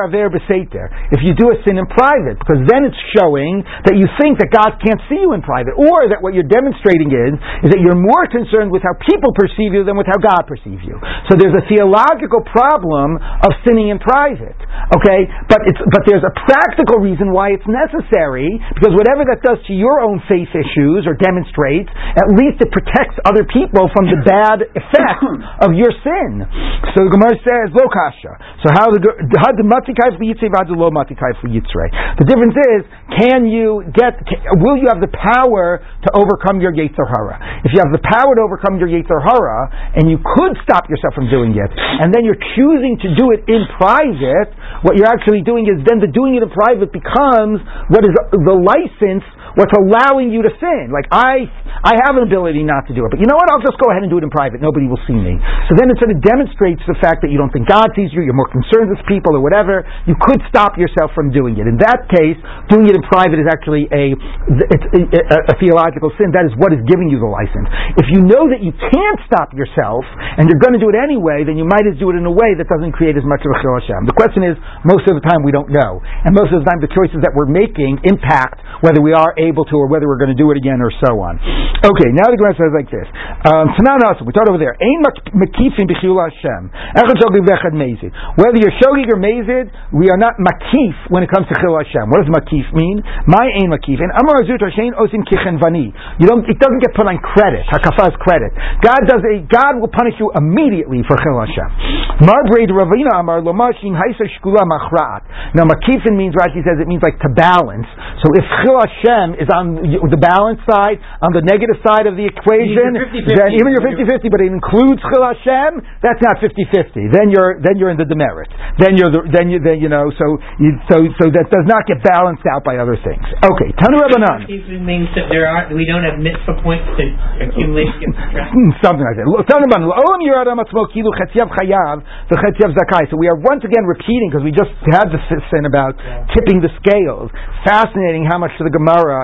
if you do a sin in private, because then it's showing that you think that God can't see you in private, or that what you're demonstrating is, is that you're more concerned with how people perceive you than with how God perceives you. So there's a theological problem of sinning in private. Okay, but it's, but there's a practical reason why it's necessary, because whatever that does to your own faith issues or demonstrates, at least it protects other people from the bad effects of your sin. So the Gemara says, lo kasha. So how the had the matikai for yitzrei the lo matikai for yitzrei. The difference is, can you get? Can, will you have the power to overcome your yetzer hara? If you have the power to overcome your yetzer hara, and you could stop yourself from doing it, and then you're choosing to do it in private, what you're actually doing is then the doing it in private becomes what is the license what's allowing you to sin. Like I, I have an ability not to do it, but you know what? I'll just go ahead and do it in private. Nobody will see me. So then it sort of demonstrates the fact that you don't think God sees you. You're more concerned with people or whatever. You could stop yourself from doing it. In that case, doing it in private is actually a, it's a, a, a theological sin. That is what is giving you the license. If you know that you can't stop yourself and you're going to do it anyway, then you might as do it in a way that doesn't create as much of a chil Hashem. The question is, most of the time we don't know, and most of the time the choices that we're making impact whether we are able to or whether we're going to do it again or so on. Okay, now the Gemara says like this. Um, we talked over there. Ein makifin Hashem. Echad mezid. Whether you're shogig or mezid, we are not makif when it comes to chil Hashem. What does makif mean? My ain makif. And amar azut hashem osim kichen vani. You don't, it doesn't get put on credit. Hakafaz credit. God does a, God will punish you immediately for chil Hashem. Mar braid ravina amar lomashim haisa shkula machrat. Now makifin means, Rashi says, it means like to balance. So if Chil Hashem is on the balance side, on the negative side of the equation, then even you're 50-50, but it includes Chil Hashem, that's not 50-50. Then you're then you're in the demerit. Then you're the, then you then you know so you, so so that does not get balanced out by other things. Okay, Tanu Rabbanan. means that there are we don't have mitzvah points to accumulate Something like that. Tanu Rabbanan. Olam Yiradam Atzmo Kilu Chetziav Chayav the Chetziav Zakai. So we are once again repeating because we just had the sin about yeah. tipping the scales. Fascinating how much the Gemara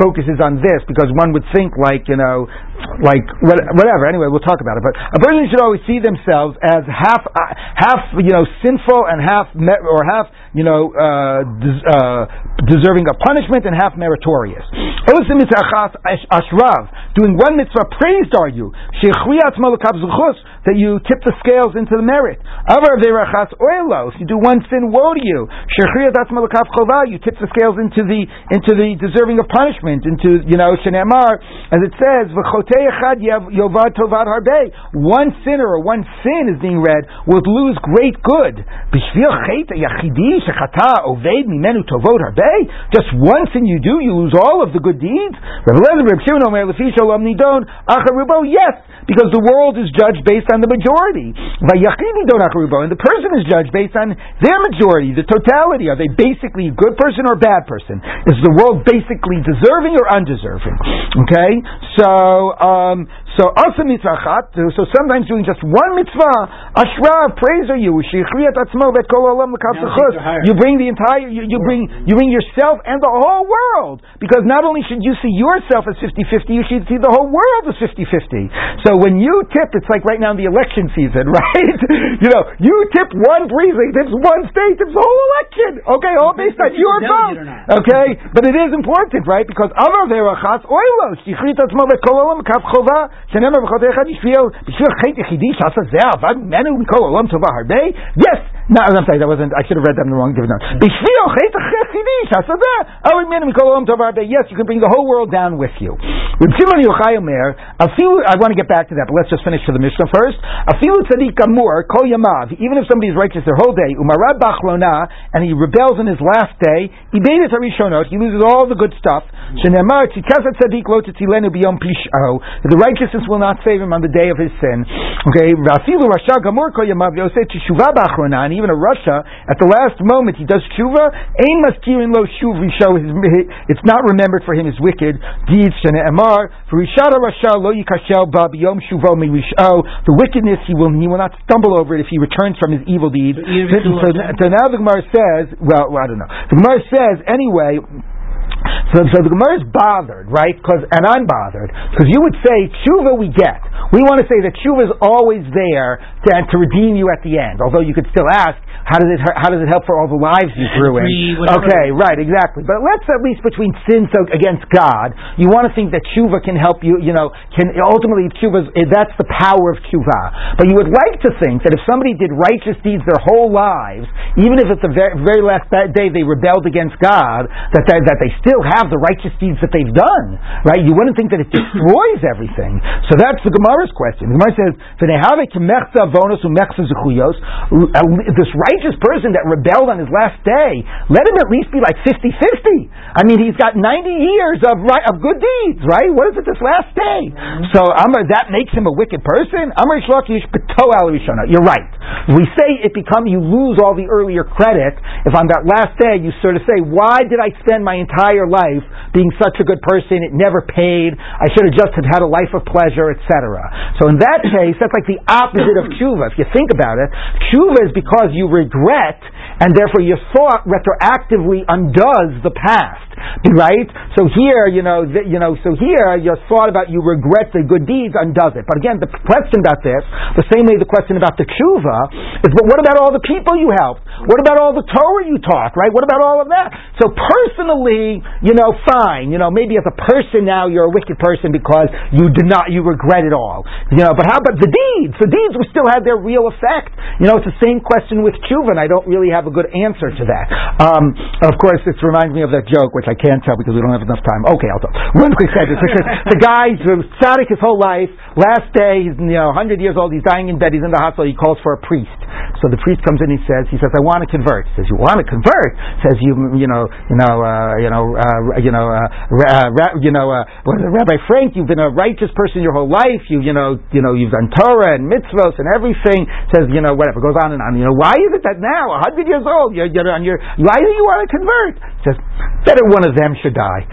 focuses on this because one would think like you know like whatever. Anyway we'll talk about it. But a person should always see themselves as half uh, half you know sinful and half me- or half you know uh, des- uh, deserving of punishment and half meritorious. Doing one mitzvah praised are you. That you tip the scales into the merit. If you do one sin woe to you. You tip the scales into the into the deserving of punishment into, you know, Shenemar, as it says. One sinner or one sin is being read will lose great good. Just one sin you do, you lose all of the good deeds. Yes, because the world is judged based on the majority. And the person is judged based on their majority, the totality. Are they basically a good person or a bad person? Is the world basically deserved? Deserving or undeserving. Okay, so um, so asa mitzvah So sometimes doing just one mitzvah, ashrav, praise are you. You bring the entire, you, you bring you bring yourself and the whole world because not only should you see yourself as 50-50, you should see the whole world as 50-50. So when you tip, it's like right now in the election season, right? you know, you tip one precinct, tips one state, tips the whole election. Okay, all based on your vote. Okay, but it is important, right? Because Amar verachatz oilos yichrit atzmo olam kaf chova shenemar b'chotei echad yishviel b'shvil chet yechidi shasa zeh avad menu mikol olam tova harbe. Yes, no, I'm sorry, that wasn't. I should have read that in the wrong different note. B'shvil chet yechidi shasa zeh avad menu mikol olam tova harbe. Yes, you can bring the whole world down with you. With Shimon Yochai Omer, I want to get back to that, but let's just finish for the Mishnah first. Afilu tzadik amur kol yamav. Even if somebody is righteous their whole day, and he rebels in his last day, he beidet harishonot. He loses all the good stuff. Shenemar tzikazat tzadik lo tetzilenu biyom pisho. The righteousness will not save him on the day of his sin. Okay, vafilu rasha gamur kol yamav yosei teshuva bachlona, and even a rasha at the last moment he does. Ein maskirin lo shuv It's not remembered for him his wicked deeds. For rishada rasha lo yikashel ba biyom shuvo mirisho. The wickedness he will he will not stumble over it if he returns from his evil deeds. So, so now the Gemara says, well, well I don't know. The Gemara says anyway. So, so the Gemara is bothered, right? Because, and I'm bothered because you would say tshuva we get. We want to say that tshuva is always there to, to redeem you at the end. Although you could still ask, how does it how does it help for all the lives you threw in? Okay, right, exactly. But let's at least between sins against God, you want to think that tshuva can help you. You know, can ultimately tshuva that's the power of tshuva. But you would like to think that if somebody did righteous deeds their whole lives, even if at the very, very last day they rebelled against God, that they, that they still have the righteous deeds that they've done, right? You wouldn't think that it destroys everything. So that's the Gemara's question. The Gemara says, this righteous person that rebelled on his last day, let him at least be like 50-50. I mean, he's got 90 years of right, of good deeds, right? What is it this last day? So Amar, that makes him a wicked person? Amar You're right. We say it become, you lose all the earlier credit. If on that last day you sort of say, why did I spend my entire life being such a good person? It never paid. I should have just have had a life of pleasure, etc. So in that case, that's like the opposite of tshuva. If you think about it, tshuva is because you regret and therefore your thought retroactively undoes the past, right? So here, you know, th- you know, so here your thought about you regret the good deeds undoes it. But again, the question about this, the same way the question about the tshuva is, but what about all the people you helped? What about all the Torah you taught, right? What about all of that? So personally, you know, fine, you know, maybe as a person now you're a wicked person because you did not, you regret it all, you know. But how about the deeds? The deeds still had their real effect. You know, it's the same question with tshuva, and I don't really have have a good answer to that. Um, of course, this reminds me of that joke, which I can't tell because we don't have enough time. Okay, I'll tell. One quick sentence. the guy's tzaddik his whole life. Last day, he's you know 100 years old. He's dying in bed. He's in the hospital. He calls for a priest. So the priest comes in. He says, he says, I want to convert. He says, you want to convert? Says you, you know, you know, uh, you know, uh, you know, uh, uh, you know, uh, Rabbi Frank, you've been a righteous person your whole life. You, you know, you know, you've done Torah and mitzvos and everything. Says, you know, whatever goes on and on. You know, why is it that now, 100 years old, you're, you're on your, why do you want to convert? Says, better one of them should die.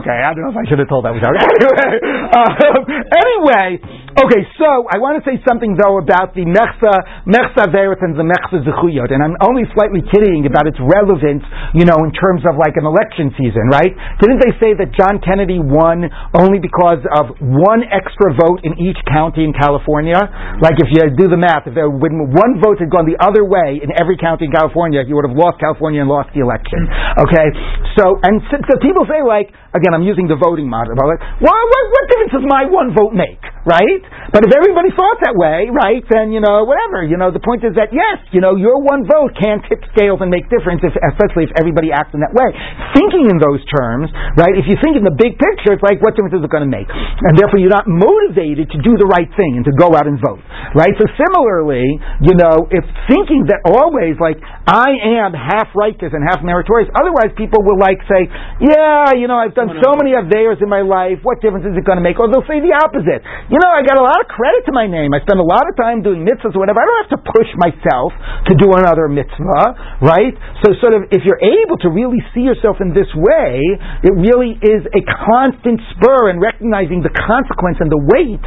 okay, I don't know if I should have told that. Anyway, um, anyway, okay. So I want to say something though about the mechsa mechsa verit and the mechsa zechuyot, and I'm only slightly kidding about its relevance, you know, in terms of like an election season, right? Didn't they say that John Kennedy won only because of one extra vote in each county in California? Like if you do the math, if there, when one vote had gone the other way in every county in California, he would have lost California and lost the election. Okay, so and so, so people say like, again, I'm using the voting model. Like, well, what, what difference does my one vote make, right? But if everybody thought that way, right, then you know, whatever. You know, the point is that yes, you know, your one vote can tip scales and make difference, if, especially if everybody acts in that way. Thinking in those terms, right? If you think in the big picture, it's like, what difference is it going to make? And therefore, you're not motivated to do the right thing and to go out and vote, right? So similarly, you know, if thinking that always like I am half righteous and half meritorious, otherwise people will like say, yeah, you know, I've done so many aveiros in my life. What difference is it going to make? Or they'll say the opposite. You know, I got a lot of credit to my name. I spend a lot of time doing mitzvahs or whatever. I don't have to push myself to do another mitzvah, right? So, sort of, if you're able to really see yourself in this way, it really is a constant spur in recognizing the consequence and the weight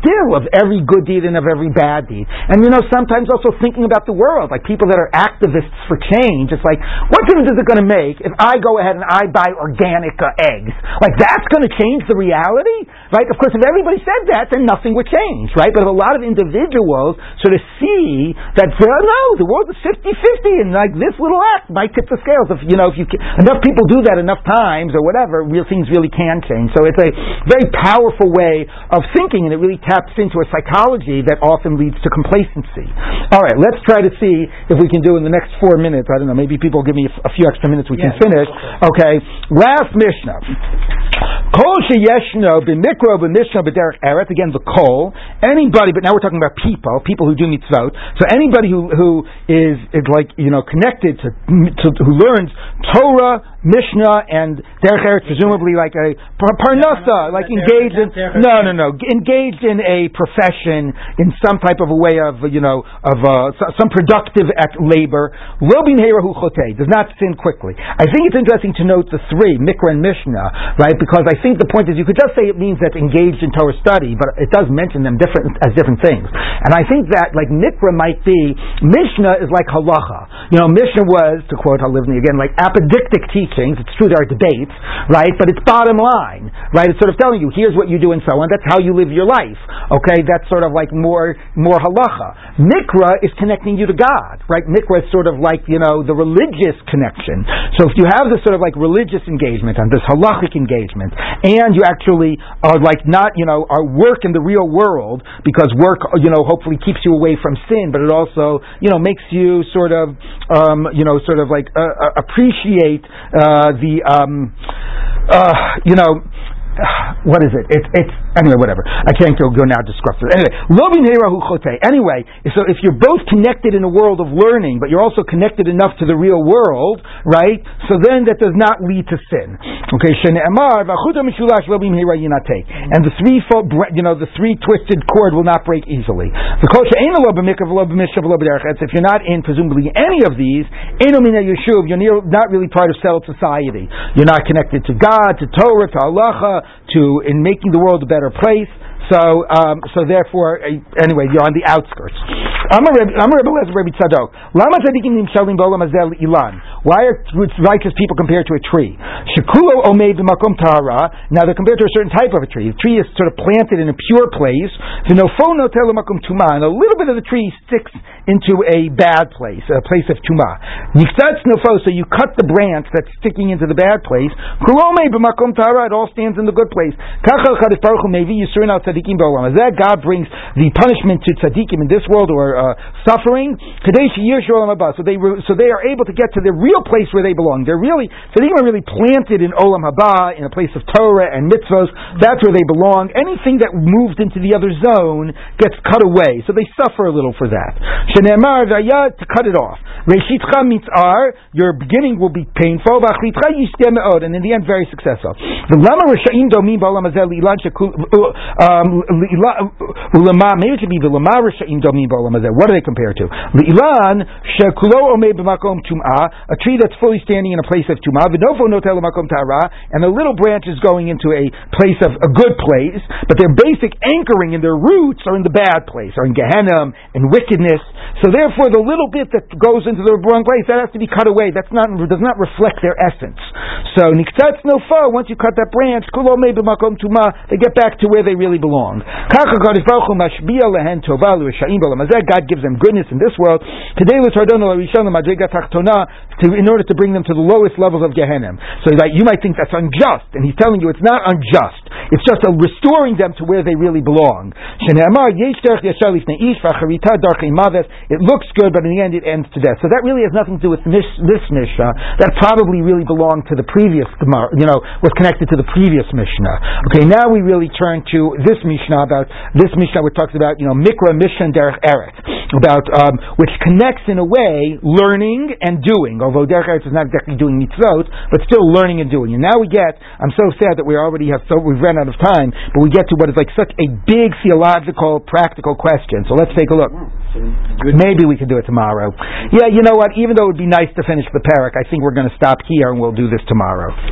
still of every good deed and of every bad deed. And you know, sometimes also thinking about the world, like people that are activists for change. It's like, what difference is it going to make if I go ahead and I buy organic uh, eggs? Like that's going to change the reality, right? Of course, if everybody said that, then nothing would change, right? But if a lot of individuals sort of see that, uh, no, the world is 50-50 and like this little act might tip the scales. If, you know, if you can, enough people do that enough times or whatever, real things really can change. So it's a very powerful way of thinking and it really taps into a psychology that often leads to complacency. All right, let's try to see if we can do in the next four minutes. I don't know, maybe people give me a few extra minutes we Yeah, can finish. Okay, last Mishnah. Kol sheyeshno b'mikro b'mishnah b'derech eretz. Again, the kol. Anybody, but now we're talking about people, people who do mitzvot. So anybody who who is is like you know connected to, to who learns Torah, Mishnah, and derech eretz, presumably like a par- parnasa, like engaged in no no no engaged in a profession in some type of a way of you know of uh, some productive labor. Lo bin hu chotei does not sin quickly. I think it's interesting to note the three Mikra and Mishnah, right? Because I think the point is you could just say it means that engaged in Torah study, but it does mention them different as different things. And I think that like Mikra might be Mishnah is like halacha. You know, Mishnah was to quote Halivni again like apodictic teachings. It's true there are debates, right? But it's bottom line, right? It's sort of telling you here's what you do and so on. That's how you live your life. Okay, that's sort of like more more halacha. Mikra is connecting you to God, right? Mikra is sort of like you know the religious connection. So if you have this sort of like religious engagement and this halachic engagement, and you actually are like not you know are work in the real world because work you know hopefully keeps you away from sin, but it also you know makes you sort of um, you know sort of like uh, uh, appreciate uh, the um, uh, you know what is it? It's it's anyway, whatever. I can't go go now discuss it. Anyway, loving herahu chote. Anyway, so if you're both connected in a world of learning, but you're also connected enough to the real world, right? So then that does not lead to sin. Okay, shene'emar mishulash yinate. And the three you know the three twisted cord will not break easily. The kol. If you're not in presumably any of these, yeshuv. You're not really part of settled society. You're not connected to God, to Torah, to halacha to in making the world a better place. So, um, so therefore, uh, anyway, you're on the outskirts. I'm a Rebbe, Lezer Rebbe Tzadok. Lama tzadikim nimshalim b'olam hazel ilan. Why are righteous people compared to a tree? Shekulo omeid b'makom tahara. Now they're compared to a certain type of a tree. The tree is sort of planted in a pure place. V'nofo notel makom tuma. And a little bit of the tree sticks into a bad place, a place of tuma. Nichtatz nofo. So you cut the branch that's sticking into the bad place. Kulome b'makom tahara. It all stands in the good place. Kachal chadis baruch hu mevi yisurin al tzadikim b'olam. As that God brings the punishment to tzadikim in this world or uh, suffering. Kadesh yir shalom So they so they are able to get to the real place where they belong. They're really tzaddikim are really planted in olam haba, in a place of Torah and mitzvos. That's where they belong. Anything that moved into the other zone gets cut away, so they suffer a little for that. Shenemar to cut it off. Reshitcha mitzar, your beginning will be painful, and in the end very successful. The lama rishayim domim ba'olam hazeh lilan Um, maybe it be the lama rishayim domim ba'olam. What do they compare to? Lilan shekulo omei b'makom tum'ah, a tree that's fully standing in a place of tum'ah, v'nofo notel makom ta'ara, and the little branch is going into a place of a good place, but their basic anchoring and their roots are in the bad place, are in Gehenna and wickedness. So therefore, the little bit that goes into the wrong place that has to be cut away. That's not does not reflect their essence. So niktatz no far. Once you cut that branch, kulo makom tuma, they get back to where they really belong. God gives them goodness in this world. Today, in order to bring them to the lowest levels of Gehenna. So that you might think that's unjust, and he's telling you it's not unjust. It's just a restoring them to where they really belong. It looks good, but in the end it ends to death. So that really has nothing to do with this, this Mishnah. That probably really belonged to the previous you know, was connected to the previous Mishnah. Okay, now we really turn to this Mishnah about, this Mishnah which talks about, you know, Mikra Mishnah Derech Eretz, about, um, which connects in a way learning and doing, although Derech Eretz is not exactly doing mitzvot, but still learning and doing. And now we get, I'm so sad that we already have, so we've run out of time, but we get to what is like such a big theological, practical question. So let's take a look. Maybe we could do it tomorrow. Yeah, you know what? Even though it would be nice to finish the parak, I think we're going to stop here and we'll do this tomorrow.